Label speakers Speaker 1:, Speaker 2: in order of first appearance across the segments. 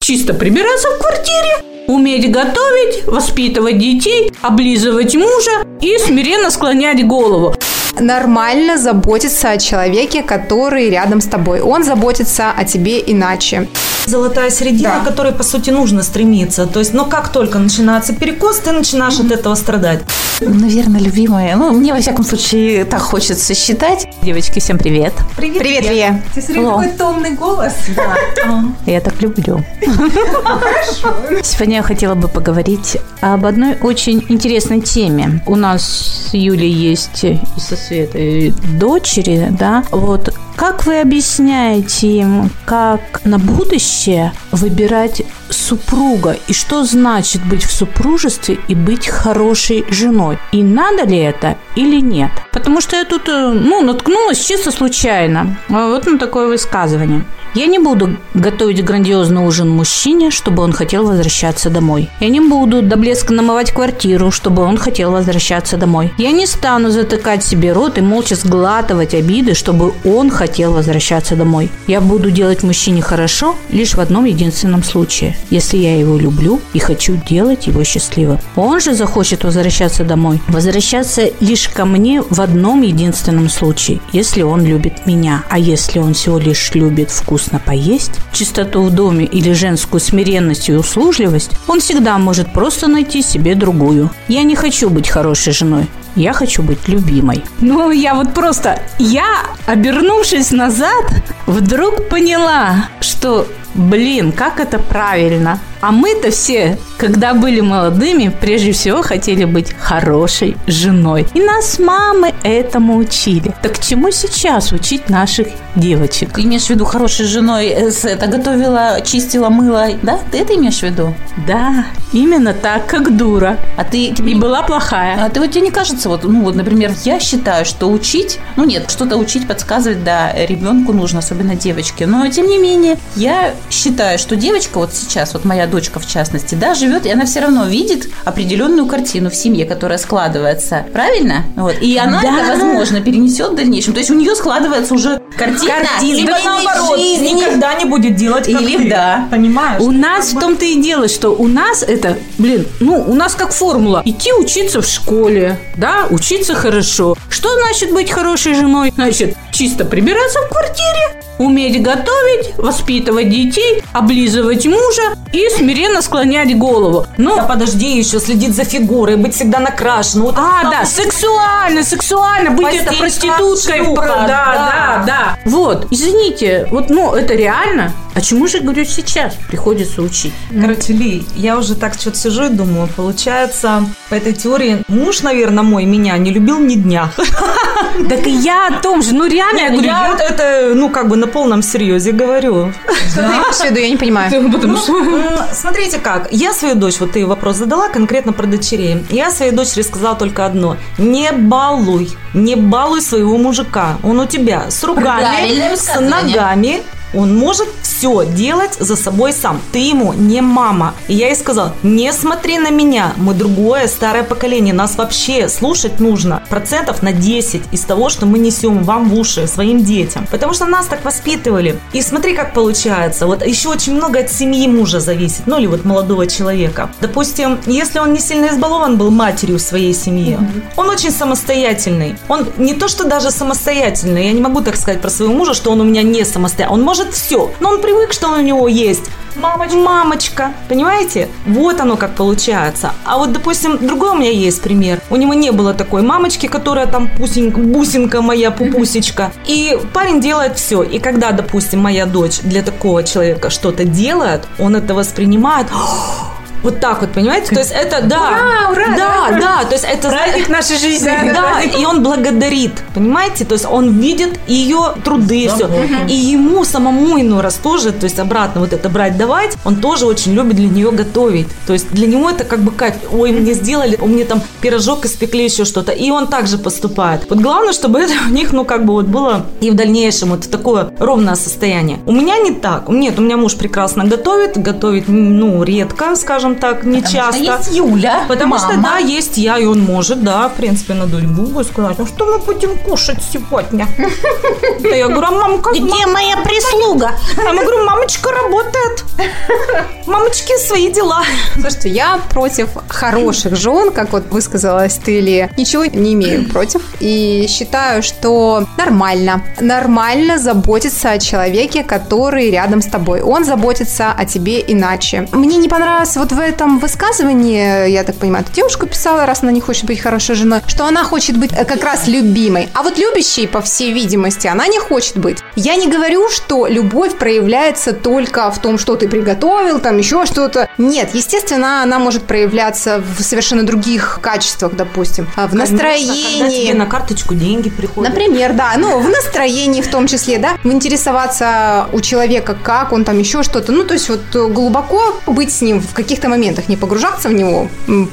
Speaker 1: Чисто прибираться в квартире, уметь готовить, воспитывать детей, облизывать мужа и смиренно склонять голову.
Speaker 2: Нормально заботиться о человеке, который рядом с тобой. Он заботится о тебе иначе.
Speaker 3: Золотая середина,
Speaker 2: Да.
Speaker 3: к которой, по сути, нужно стремиться. То есть, но как только начинается перекос, ты начинаешь от этого страдать.
Speaker 4: Наверное, любимая. Ну, мне, во всяком случае, так хочется считать. Девочки, всем привет.
Speaker 3: Привет,
Speaker 2: Привет, Вия.
Speaker 4: Алло.
Speaker 3: томный голос.
Speaker 4: Я так люблю. Сегодня я хотела бы поговорить об одной очень интересной теме. У нас с Юлей есть и со Светой дочери, да. Вот как вы объясняете им, как на будущее выбирать супруга и что значит быть в супружестве и быть хорошей женой? И надо ли это или нет? Потому что я тут, э, ну, наткнулась чисто случайно а вот на такое высказывание. Я не буду готовить грандиозный ужин мужчине, чтобы он хотел возвращаться домой. Я не буду до блеска намывать квартиру, чтобы он хотел возвращаться домой. Я не стану затыкать себе рот и молча сглатывать обиды, чтобы он хотел возвращаться домой. Я буду делать мужчине хорошо лишь в одном единственном случае. Если я его люблю и хочу делать его счастливым. Он же захочет возвращаться домой. Возвращаться лишь ко мне в одном единственном случае, если он любит меня. А если он всего лишь любит вкусно поесть, чистоту в доме или женскую смиренность и услужливость, он всегда может просто найти себе другую. Я не хочу быть хорошей женой. Я хочу быть любимой. Ну, я вот просто, я, обернувшись назад, вдруг поняла, что, блин, как это правильно. А мы-то все, когда были молодыми, прежде всего хотели быть хорошей женой. И нас мамы этому учили. Так чему сейчас учить наших девочек?
Speaker 5: Ты имеешь в виду хорошей женой, э, это готовила, чистила, мыла, да? Ты это имеешь в виду?
Speaker 4: Да, именно так, как дура.
Speaker 5: А ты
Speaker 4: И была плохая.
Speaker 5: А ты вот тебе не кажется, вот, ну вот, например, я считаю, что учить, ну нет, что-то учить, подсказывать, да, ребенку нужно, особенно девочке. Но тем не менее, я считаю, что девочка вот сейчас, вот моя дочка в частности, да, живет, и она все равно видит определенную картину в семье, которая складывается. Правильно? Вот. И она
Speaker 4: Да.
Speaker 5: это, возможно, перенесет в дальнейшем. То есть у нее складывается уже картина,
Speaker 3: Картина. Да наоборот,
Speaker 5: жизни.
Speaker 3: никогда не будет делать, как
Speaker 5: Или
Speaker 3: ты.
Speaker 5: да.
Speaker 3: Понимаешь?
Speaker 4: У нас в том-то и дело, что у нас это, блин, ну, у нас как формула. Идти учиться в школе, да, учиться хорошо. Что значит быть хорошей женой? Значит, чисто прибираться в квартире, уметь готовить, воспитывать детей, облизывать мужа и смиренно склонять голову. Ну,
Speaker 3: Да подожди, еще следить за фигурой, быть всегда накрашенным. Вот
Speaker 4: а, да, сексуально, сексуально, быть это проституткой.
Speaker 3: шлюха,
Speaker 4: да,
Speaker 3: да.
Speaker 4: да, да. Вот, извините, вот, ну, это реально. А чему же, говорю, сейчас приходится учить?
Speaker 3: Короче, Ли, я уже так что-то сижу и думаю, получается, по этой теории муж, наверное, мой меня не любил ни дня.
Speaker 4: Так и я о том же, ну реально, я говорю,
Speaker 3: Я это, ну, как бы на полном серьезе говорю.
Speaker 2: Что ты имеешь в виду? Я не понимаю.
Speaker 4: потому что...
Speaker 3: Смотрите как, я свою дочь, вот ты вопрос задала конкретно про дочерей. Я своей дочери сказала только одно. Не балуй, не балуй своего мужика. Он у тебя с руками,
Speaker 5: Правильное
Speaker 3: с ногами. Он может все делать за собой сам. Ты ему не мама. И я ей сказала, не смотри на меня. Мы другое, старое поколение. Нас вообще слушать нужно процентов на 10 из того, что мы несем вам в уши, своим детям. Потому что нас так воспитывали. И смотри, как получается. Вот еще очень много от семьи мужа зависит. Ну, или вот молодого человека. Допустим, если он не сильно избалован был матерью своей семье, он очень самостоятельный. Он не то, что даже самостоятельный. Я не могу так сказать про своего мужа, что он у меня не самостоятельный. Он может все. Но он привык, что у него есть Мамочка. Мамочка. Понимаете? Вот оно как получается. А вот, допустим, другой у меня есть пример. У него не было такой мамочки, которая там пусенька, бусинка моя, пупусечка. И парень делает все. И когда, допустим, моя дочь для такого человека что-то делает, он это воспринимает вот так вот, понимаете? То есть это, да,
Speaker 4: Ура, ура,
Speaker 3: да, да, то есть это...
Speaker 4: Праздник нашей жизни.
Speaker 3: Да, и он благодарит, понимаете? То есть он видит ее труды, все. И ему самому иной раз тоже, то есть обратно вот это брать, давать, он тоже очень любит для нее готовить. То есть для него это как бы кайф. Ой, мне сделали, у меня там пирожок испекли, еще что-то. И он также поступает. Вот главное, чтобы это у них, ну, как бы вот было и в дальнейшем вот такое ровное состояние. У меня не так. Нет, у меня муж прекрасно готовит, готовит, ну, редко, скажем скажем так, не
Speaker 5: Потому
Speaker 3: часто.
Speaker 5: что есть Юля,
Speaker 3: Потому что,
Speaker 5: мама.
Speaker 3: да, есть я, и он может, да, в принципе, надуть губы и сказать, ну что мы будем кушать сегодня? Да я говорю, а мамка...
Speaker 1: Где моя прислуга?
Speaker 3: А я говорю, мамочка работает. Мамочки свои дела.
Speaker 2: Слушайте, я против хороших жен, как вот высказалась ты, Ли, ничего не имею против. И считаю, что нормально. Нормально заботиться о человеке, который рядом с тобой. Он заботится о тебе иначе. Мне не понравилось вот в этом высказывании, я так понимаю, эта девушка писала, раз она не хочет быть хорошей женой, что она хочет быть э, как раз любимой. А вот любящей, по всей видимости, она не хочет быть. Я не говорю, что любовь проявляется только в том, что ты приготовил, там еще что-то. Нет, естественно, она может проявляться в совершенно других качествах, допустим, а, в
Speaker 3: Когда тебе
Speaker 2: настроении.
Speaker 3: на карточку деньги приходят.
Speaker 2: Например, да, ну, в настроении в том числе, да, интересоваться у человека, как он там еще что-то, ну, то есть вот э, глубоко быть с ним в каких-то моментах, не погружаться в него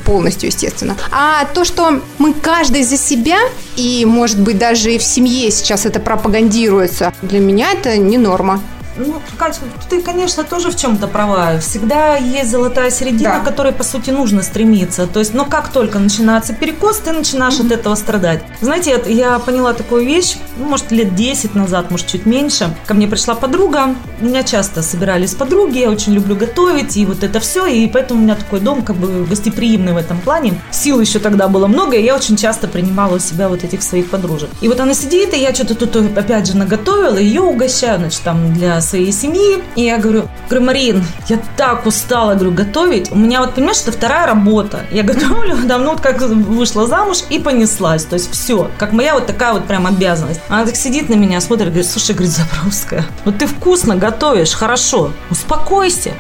Speaker 2: полностью, естественно. А то, что мы каждый за себя, и, может быть, даже и в семье сейчас это пропагандируется, для меня это не норма.
Speaker 3: Ну, Кать, ты, конечно, тоже в чем-то права. Всегда есть золотая середина,
Speaker 2: Да.
Speaker 3: к которой, по сути, нужно стремиться. То есть, но как только начинается перекос, ты начинаешь от этого страдать. Знаете, я поняла такую вещь, ну, может, лет 10 назад, может, чуть меньше. Ко мне пришла подруга. Меня часто собирались подруги, я очень люблю готовить, и вот это все. И поэтому у меня такой дом, как бы, гостеприимный в этом плане. Сил еще тогда было много, и я очень часто принимала у себя вот этих своих подружек. И вот она сидит, и я что-то тут, опять же, наготовила, ее угощаю, значит, там, для своей семьи. И я говорю, говорю, Марин, я так устала, говорю, готовить. У меня вот, понимаешь, это вторая работа. Я готовлю давно, вот как вышла замуж и понеслась. То есть все, как моя вот такая вот прям обязанность. Она так сидит на меня, смотрит, говорит, слушай, говорит, Забровская, вот ты вкусно готовишь, хорошо, успокойся.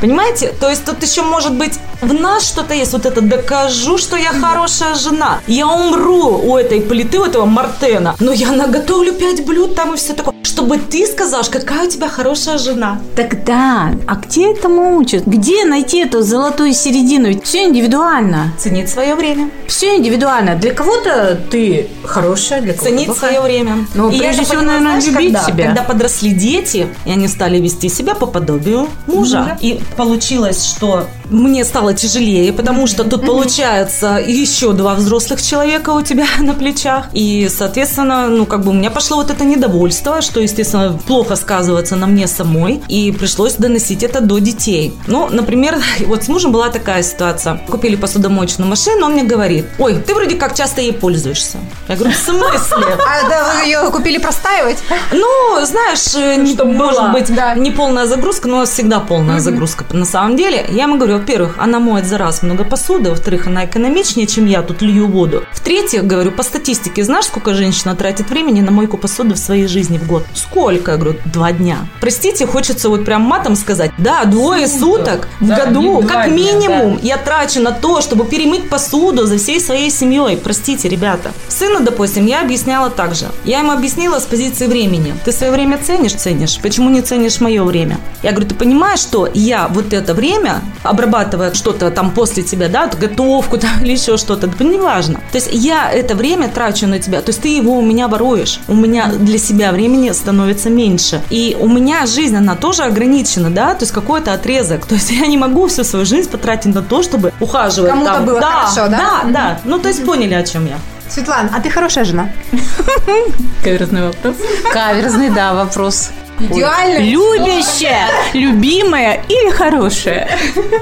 Speaker 3: Понимаете? То есть тут еще может быть в нас что-то есть, вот это докажу, что я хорошая жена. Я умру у этой плиты, у этого Мартена, но я наготовлю пять блюд там и все такое. Чтобы ты сказал, какая тебя хорошая жена.
Speaker 4: Тогда, а где этому учат? Где найти эту золотую середину? Ведь все индивидуально.
Speaker 3: Ценить свое время.
Speaker 4: Все индивидуально. Для кого-то ты хорошая, для кого-то
Speaker 3: Ценить
Speaker 4: плохая.
Speaker 3: свое время.
Speaker 4: Ну,
Speaker 3: И
Speaker 4: прежде всего,
Speaker 3: поняла,
Speaker 4: наверное,
Speaker 3: знаешь,
Speaker 4: любить
Speaker 3: когда?
Speaker 4: себя.
Speaker 3: Когда подросли дети, и они стали вести себя по подобию мужа. И получилось, что мне стало тяжелее, потому что тут получается еще два взрослых человека у тебя на плечах. И, соответственно, ну, как бы у меня пошло вот это недовольство, что, естественно, плохо сказывается на мне самой. И пришлось доносить это до детей. Ну, например, вот с мужем была такая ситуация. Купили посудомоечную машину, он мне говорит, ой, ты вроде как часто ей пользуешься. Я говорю, в смысле?
Speaker 2: А да, вы ее купили простаивать?
Speaker 3: Ну, знаешь, э, не- может
Speaker 2: была,
Speaker 3: быть,
Speaker 2: да.
Speaker 3: не полная загрузка, но всегда полная загрузка. На самом деле, я ему говорю, во-первых, она моет за раз много посуды, во-вторых, она экономичнее, чем я тут лью воду. В-третьих, говорю, по статистике, знаешь, сколько женщина тратит времени на мойку посуды в своей жизни в год? Сколько? Я говорю, два дня. Простите, хочется вот прям матом сказать, да, двое суток в
Speaker 5: Да,
Speaker 3: году, как
Speaker 5: дня,
Speaker 3: минимум, я трачу на то, чтобы перемыть посуду за всей своей семьей. Простите, ребята. Сыну, допустим, я объясняла так же. Я ему объяснила с позиции времени. Ты свое время ценишь? Ценишь. Почему не ценишь мое время? Я говорю, ты понимаешь, что я вот это время, обрабатывая что-то там после тебя, да, готовку там или еще что-то, да, неважно. То есть я это время трачу на тебя. То есть ты его у меня воруешь. У меня для себя времени становится меньше. И у меня жизнь, она тоже ограничена, да, то есть какой-то отрезок. То есть я не могу всю свою жизнь потратить на то, чтобы ухаживать.
Speaker 2: Кому-то
Speaker 3: там.
Speaker 2: было
Speaker 3: да,
Speaker 2: хорошо, да?
Speaker 3: Да, да. Ну, то есть поняли, о чем я.
Speaker 2: Светлана, а ты хорошая жена?
Speaker 5: Каверзный вопрос. Каверзный, да, вопрос.
Speaker 2: Идеально.
Speaker 4: Любящая, любимая или хорошая?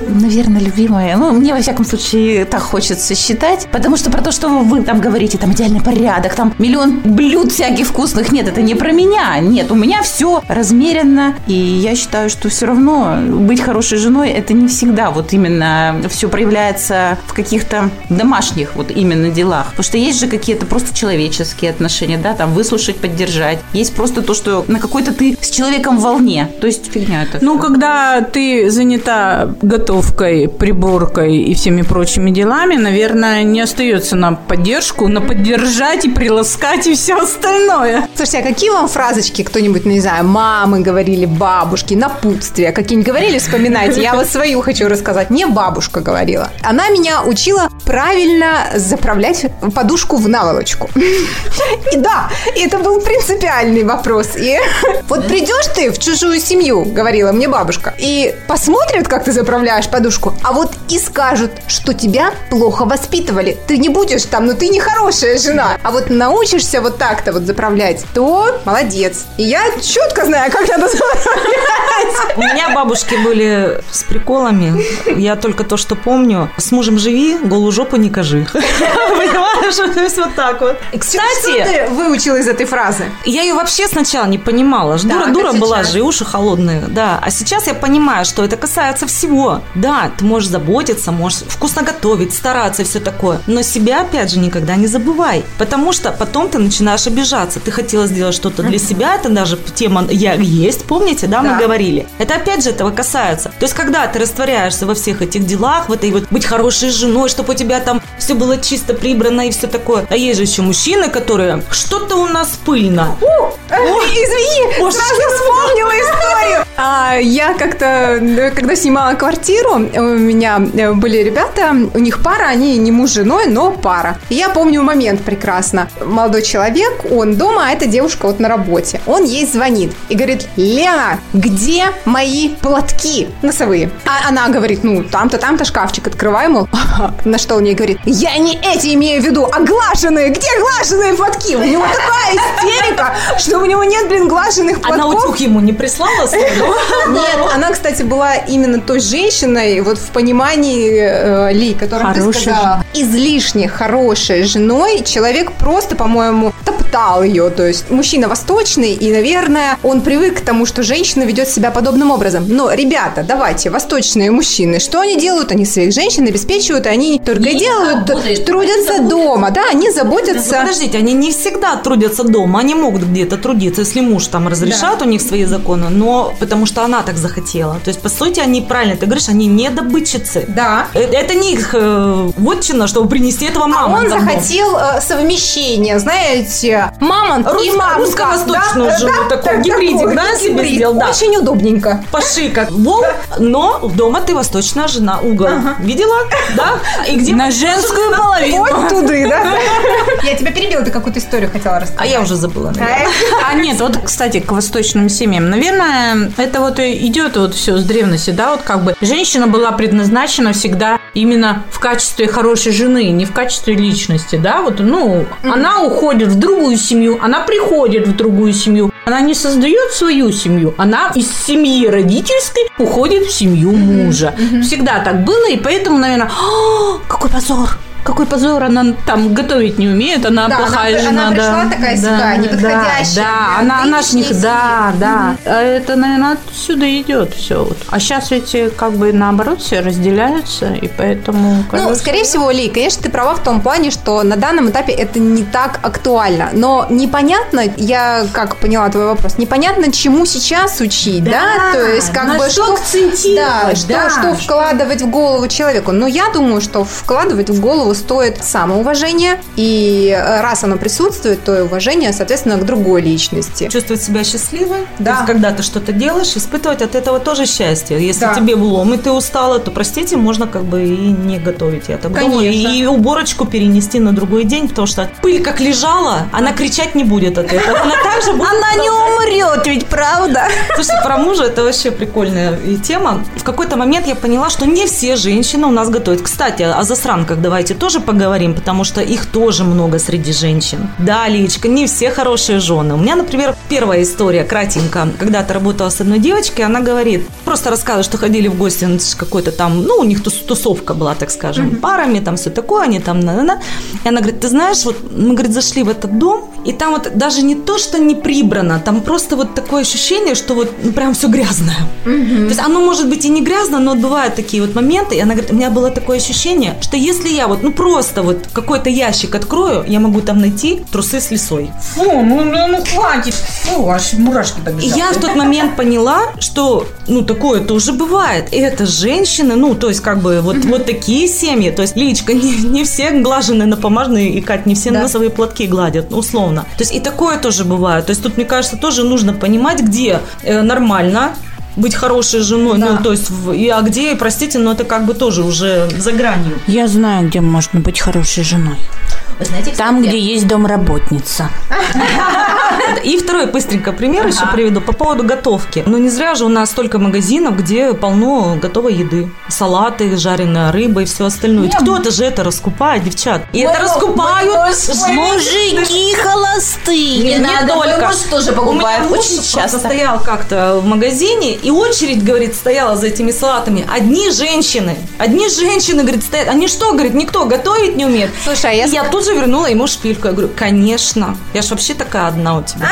Speaker 5: Наверное, любимая. Ну, мне, во всяком случае, так хочется считать. Потому что про то, что вы там говорите, там идеальный порядок, там миллион блюд всяких вкусных. Нет, это не про меня. Нет, у меня все размеренно. И я считаю, что все равно быть хорошей женой, это не всегда вот именно все проявляется в каких-то домашних вот именно делах. Потому что есть же какие-то просто человеческие отношения, да, там выслушать, поддержать. Есть просто то, что на какой-то ты с человеком в волне. То есть фигня это.
Speaker 4: Ну,
Speaker 5: всё.
Speaker 4: когда ты занята готовкой, приборкой и всеми прочими делами, наверное, не остается на поддержку, на поддержать и приласкать и все остальное.
Speaker 2: Слушайте, а какие вам фразочки кто-нибудь, ну, не знаю, мамы говорили, бабушки, напутствия, какие-нибудь говорили, вспоминайте. Я вот свою хочу рассказать. Мне бабушка говорила. Она меня учила правильно заправлять подушку в наволочку? И да, это был принципиальный вопрос. И вот придешь ты в чужую семью, говорила мне бабушка, и посмотрят, как ты заправляешь подушку, а вот и скажут, что тебя плохо воспитывали. Ты не будешь там, но ты не хорошая жена. А вот научишься вот так-то вот заправлять, то молодец. И я четко знаю, как надо заправлять.
Speaker 3: У меня бабушки были с приколами. Я только то, что помню. С мужем живи, голую жопу не кажи. Понимаешь? То есть вот так вот.
Speaker 2: Что
Speaker 3: Кстати,
Speaker 2: ты выучила из этой фразы?
Speaker 3: я ее вообще сначала не понимала. Дура-дура
Speaker 2: а
Speaker 3: была же, и уши холодные. Да. А сейчас я понимаю, что это касается всего. Да, ты можешь заботиться, можешь вкусно готовить, стараться и все такое. Но себя, опять же, никогда не забывай. Потому что потом ты начинаешь обижаться. Ты хотела сделать что-то для себя, это даже тема «я есть», помните, да, мы говорили? Это опять же этого касается. То есть, когда ты растворяешься во всех этих делах, в этой вот быть хорошей женой, чтобы тебя там все было чисто прибрано и все такое. А есть же еще мужчины, которые что-то у нас пыльно.
Speaker 2: Извини,
Speaker 3: Боже.
Speaker 2: сразу вспомнила историю. А, я как-то, э, когда снимала квартиру, у меня э, были ребята, у них пара, они не муж с женой, но пара. И я помню момент прекрасно. Молодой человек, он дома, а эта девушка вот на работе. Он ей звонит и говорит, Лена, где мои платки носовые? А она говорит, ну, там-то, там-то шкафчик открывай, мол. На что он ей говорит, я не эти имею в виду, а глаженные. Где глаженные платки? У него такая истерика, что у него нет, блин, глаженных
Speaker 3: Она
Speaker 2: платков.
Speaker 3: утюг ему не прислала?
Speaker 2: Нет, она, кстати, была именно той женщиной, вот в понимании э, Ли, которую ты сказала, излишне хорошей женой. Человек просто, по-моему, топтал ее. То есть мужчина восточный, и, наверное, он привык к тому, что женщина ведет себя подобным образом. Но, ребята, давайте, восточные мужчины, что они делают? Они своих женщин обеспечивают, они только и делают,
Speaker 5: работают,
Speaker 2: трудятся
Speaker 5: они
Speaker 2: дома, да, они заботятся.
Speaker 3: Подождите, они не всегда трудятся дома, они могут где-то трудиться, если муж там разрешает у них свои законы, но потому что она так захотела. То есть, по сути, они правильно, ты говоришь, они не добытчицы.
Speaker 2: Да.
Speaker 3: Э, Это не их э, вотчина, чтобы принести этого
Speaker 2: А
Speaker 3: мамонта.
Speaker 2: он захотел э, совмещение, знаете, мамонт и
Speaker 3: Русско-
Speaker 2: мамка.
Speaker 3: русско-восточную жену, такой гибридик,
Speaker 2: такой
Speaker 3: да, себе сделал, да.
Speaker 2: Очень удобненько.
Speaker 3: Паши как волк, но дома ты восточная жена, угол. Видела? Да? И где
Speaker 4: На женскую половину.
Speaker 2: Вот туды, да? Я тебя перебила, ты какую-то историю хотела
Speaker 3: А
Speaker 2: рассказать.
Speaker 3: я уже забыла. наверное.
Speaker 4: А нет, вот, кстати, к восточным семьям. Наверное, это вот и идет вот все с древности, да, вот как бы женщина была предназначена всегда именно в качестве хорошей жены, не в качестве личности, да, вот, ну, она уходит в другую семью, она приходит в другую семью, она не создает свою семью, она из семьи родительской уходит в семью мужа. Всегда так было, и поэтому, наверное, «А, какой позор, какой позор, она там готовить не умеет, она
Speaker 2: Да,
Speaker 4: плохая
Speaker 2: она-
Speaker 4: жена.
Speaker 2: она пришла
Speaker 4: да,
Speaker 2: такая
Speaker 4: да,
Speaker 2: сякая,
Speaker 4: да,
Speaker 2: неподходящая
Speaker 4: Да, она, она ж них, да, да. А это, наверное, отсюда идет все. Вот. А сейчас ведь э, как бы наоборот все разделяются, и поэтому...
Speaker 2: Ну,
Speaker 4: кажется,
Speaker 2: скорее всего, Ли, конечно, ты права в том плане, что на данном этапе это не так актуально. Но непонятно, я как поняла твой вопрос, непонятно, чему сейчас учить, да? То есть, как
Speaker 4: на
Speaker 2: бы
Speaker 4: что
Speaker 2: да,
Speaker 4: акцентировать,
Speaker 2: что,
Speaker 4: да,
Speaker 2: что
Speaker 4: что-
Speaker 2: вкладывать в голову человеку. Но я думаю, что вкладывать в голову стоит самоуважение, и э, раз оно присутствует, то и уважение, соответственно, к другой личности.
Speaker 3: чувствовать себя счастливой.
Speaker 2: Да.
Speaker 3: То есть, когда ты что-то делаешь, испытывать от этого тоже счастье. Если
Speaker 2: Да.
Speaker 3: тебе влом, и ты устала, то, простите, можно как бы и не готовить это дома.
Speaker 2: Конечно.
Speaker 3: И уборочку перенести на другой день, потому что пыль как лежала, она кричать не будет от этого. Она также будет
Speaker 2: Она не умрет, ведь правда?
Speaker 3: Слушай, про мужа это вообще прикольная и тема. В какой-то момент я поняла, что не все женщины у нас готовят. Кстати, о засранках давайте тоже поговорим, потому что их тоже много среди женщин. Да, Личка, не все хорошие жены. У меня, например, первая история, кратенько. Когда-то работала с одной девочкой, она говорит, просто рассказывает, что ходили в гости на какой-то там, ну, у них тус- тусовка была, так скажем, парами, там все такое, они там, на на И она говорит, ты знаешь, вот мы, говорит, зашли в этот дом, и там вот даже не то, что не прибрано, там просто вот такое ощущение, что вот ну, прям все грязное. То есть оно может быть и не грязно, но бывают такие вот моменты. И она говорит, у меня было такое ощущение, что если я вот, ну просто вот какой-то ящик открою, я могу там найти трусы с лисой.
Speaker 5: Фу, ну, ну, ну хватит. Фу, аж мурашки
Speaker 3: И я в тот момент поняла, что, ну, такое тоже бывает. И это женщины, ну, то есть, как бы, вот, вот такие семьи. То есть, Личка, не, не все глажены на помажные, и, Кать, не все
Speaker 2: Да.
Speaker 3: носовые платки гладят, ну, условно. То есть, и такое тоже бывает. То есть, тут, мне кажется, тоже нужно понимать, где э, нормально, быть хорошей женой,
Speaker 2: Да.
Speaker 3: ну, то есть, в- и, а где, простите, но это как бы тоже уже за гранью.
Speaker 4: Я знаю, где можно быть хорошей женой.
Speaker 5: Вы знаете,
Speaker 4: Там, где есть домработница.
Speaker 3: И второй быстренько пример еще приведу по поводу готовки. Ну, не зря же у нас столько магазинов, где полно готовой еды. Салаты, жареная рыба и все остальное. Кто-то же это раскупает, девчат. И это раскупают
Speaker 4: Мужики холостые.
Speaker 5: Не, надо, мой муж тоже покупает очень часто.
Speaker 3: стоял как-то в магазине, и очередь, говорит, стояла за этими салатами. Одни женщины. Одни женщины, говорит, стоят. Они что, говорит, никто готовить не умеет.
Speaker 2: Слушай, а я
Speaker 3: я тут же вернула ему шпильку. Я говорю, конечно. Я ж вообще такая одна у тебя.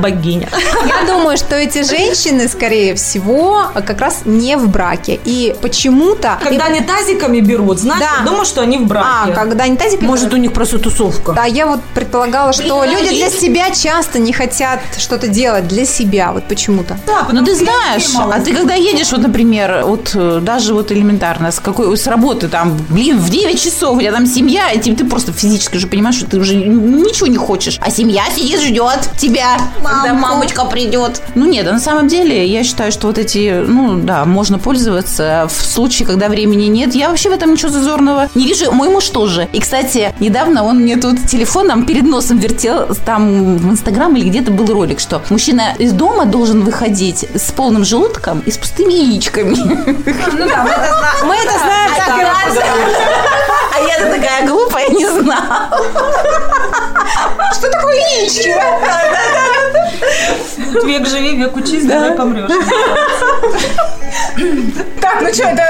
Speaker 3: Богиня.
Speaker 2: Я думаю, что эти женщины, скорее всего, как раз не в браке. И почему-то...
Speaker 3: Когда они тазиками берут, значит,
Speaker 2: Да.
Speaker 3: думаю, что они в браке.
Speaker 2: А, когда не тазик...
Speaker 4: Может, у них просто тусовка.
Speaker 2: Да, я вот предполагала, что люди для себя часто не хотят что-то делать для себя, вот почему-то.
Speaker 5: Ну ты знаешь, а ты когда едешь, вот, например, вот э, даже вот элементарно с какой с работы там, блин, в 9 часов у тебя там семья, и ты, ты просто физически уже понимаешь, что ты уже ничего не хочешь, а семья сидит ждет тебя, когда мамочка придет. Ну нет, а на самом деле я считаю, что вот эти, ну да, можно пользоваться в случае, когда времени нет. Я вообще в этом ничего зазорного не вижу. Мой муж тоже. И, кстати, недавно он мне тут телефоном перед носом вертел, там в Инстаграм или где-то был ролик, что мужчина из дома должен выходить с полным желудком и с пустыми яичками.
Speaker 2: Ну да, мы это знаем.
Speaker 5: А я-то такая глупая, не знала.
Speaker 2: Что такое яички?
Speaker 3: Век живи, век учись, да. помрешь.
Speaker 2: Так, ну что, это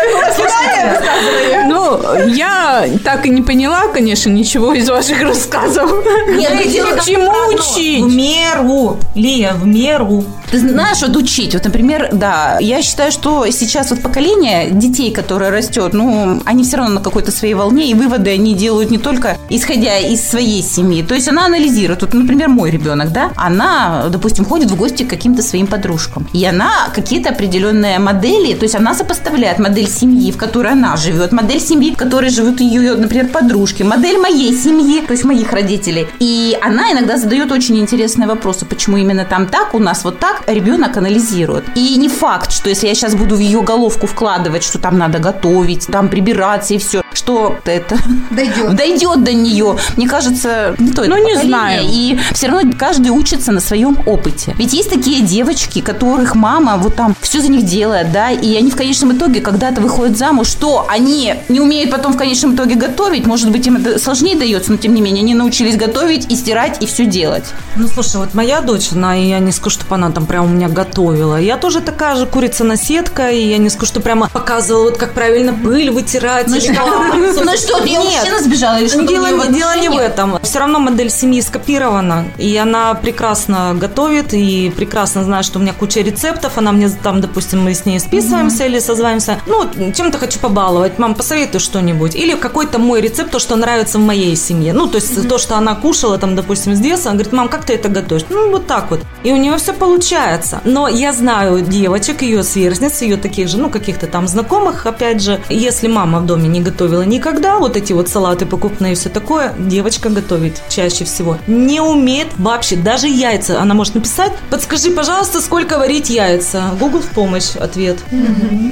Speaker 1: Ну, я так и не поняла, конечно, ничего из ваших рассказов.
Speaker 5: Нет, в
Speaker 1: Чему
Speaker 3: В
Speaker 1: учить?
Speaker 3: меру, Лия, в меру.
Speaker 5: Ты знаешь, вот учить, вот, например, да, я считаю, что сейчас вот поколение детей, которое растет, ну, они все равно на какой-то своей волне, и выводы они делают не только исходя из своей семьи, то есть она анализирует, вот, например, мой ребенок, да, она, допустим, ходит в гости к каким-то своим подружкам, и она какие-то определенные модели, то есть она сопоставляет модель семьи, в которой она живет, модель семьи, в которой живут ее, например, подружки, модель моей семьи, то есть моих родителей, и она иногда задает очень интересные вопросы, почему именно там так, у нас вот так, ребенок анализирует. И не факт, что если я сейчас буду в ее головку вкладывать, что там надо готовить, там прибираться и все, что это
Speaker 2: Дойдет.
Speaker 5: дойдет до нее. Мне кажется, не то это
Speaker 1: Ну, не знаю.
Speaker 5: И все равно каждый учится на своем опыте. Ведь есть такие девочки, которых мама вот там все за них делает, да, и они в конечном итоге когда-то выходят замуж, что они не умеют потом в конечном итоге готовить, может быть, им это сложнее дается, но тем не менее, они научились готовить и стирать и все делать.
Speaker 3: Ну, слушай, вот моя дочь, она, и я не скажу, чтобы она там прям у меня готовила. Я тоже такая же курица-наседка, и я не скажу, что прямо показывала, вот как правильно пыль вытирать. или как.
Speaker 5: Ну что,
Speaker 3: Нет.
Speaker 5: мужчина сбежала или что?
Speaker 3: Дело, не- дело не в этом. Все равно модель семьи скопирована, и она прекрасно готовит, и прекрасно знает, что у меня куча рецептов. Она мне там, допустим, мы с ней списываемся или созваемся. Ну, чем-то хочу побаловать. Мам, посоветуй что-нибудь. Или какой-то мой рецепт, то, что нравится в моей семье. Ну, то есть то, что она кушала, там, допустим, с детства. Она говорит, мам, как ты это готовишь? Ну, вот так вот. И у нее все получается. Но я знаю девочек, ее сверстниц, ее таких же, ну, каких-то там знакомых, опять же, если мама в доме не готовила никогда, вот эти вот салаты покупные и все такое, девочка готовить чаще всего не умеет вообще, даже яйца. Она может написать, подскажи, пожалуйста, сколько варить яйца. Google в помощь ответ.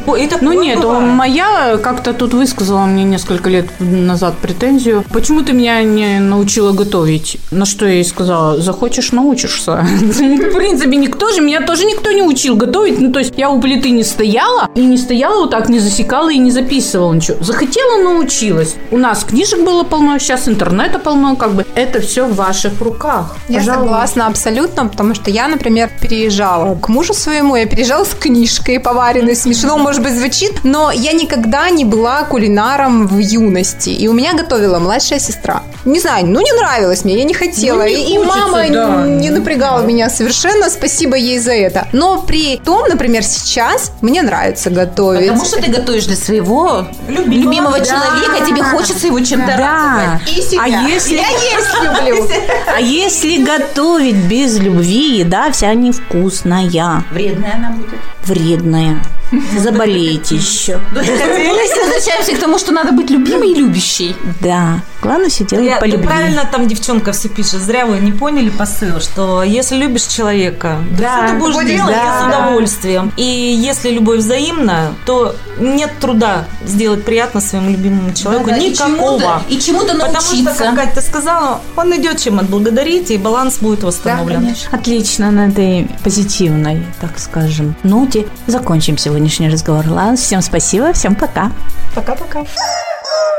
Speaker 3: О, и такое
Speaker 1: Ну нет,
Speaker 3: бывает.
Speaker 1: моя как-то тут высказала мне несколько лет назад претензию. Почему ты меня не научила готовить? На что я ей сказала, захочешь, научишься. В принципе, никто же, меня тоже никто не учил готовить. Ну, то есть я у плиты не стояла, и не стояла вот так, не засекала и не записывала ничего. Захотела, научилась. У нас книжек было полно, сейчас интернета полно, как бы. Это все в ваших руках.
Speaker 2: Я
Speaker 1: Пожалуйста.
Speaker 2: согласна абсолютно, потому что я, например, переезжала к мужу своему, я переезжала с книжкой поваренной. Смешно, может быть, звучит, но я никогда не была кулинаром в юности. И у меня готовила младшая сестра. Не знаю, ну не нравилось мне, я не хотела.
Speaker 1: Ну, не
Speaker 2: и, и
Speaker 1: хочется,
Speaker 2: мама
Speaker 1: да.
Speaker 2: не напрягала меня совершенно, спасибо ей за это. Но при том, например, сейчас мне нравится готовить.
Speaker 5: Потому что ты готовишь для своего любимого, человека, тебе хочется его чем-то радовать.
Speaker 1: Да.
Speaker 2: И себя.
Speaker 1: А если...
Speaker 2: Я есть люблю.
Speaker 4: А если готовить без любви, еда вся невкусная,
Speaker 5: Вредная она будет.
Speaker 4: вредная. Заболеете еще.
Speaker 5: Возвращаемся к тому, что надо быть любимой и любящей.
Speaker 4: Да, главное все делать по
Speaker 3: ну,
Speaker 4: любви.
Speaker 3: правильно там девчонка все пишет. Зря вы не поняли посыл, что если любишь человека,
Speaker 2: Да,
Speaker 3: все ты будешь делать с удовольствием. И если любовь взаимна, то нет труда сделать приятно своему любимому человеку.
Speaker 5: И
Speaker 3: Никакого.
Speaker 5: чему-то- И чему-то
Speaker 3: Потому что,
Speaker 5: научиться.
Speaker 3: как Катя сказала, он идет чем отблагодарить, и баланс будет восстановлен.
Speaker 4: Отлично, на этой позитивной, так скажем, ноте закончим сегодняшний разговор. Ладно, всем спасибо, всем пока.
Speaker 3: Пока-пока.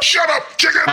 Speaker 6: Shut up, chicken!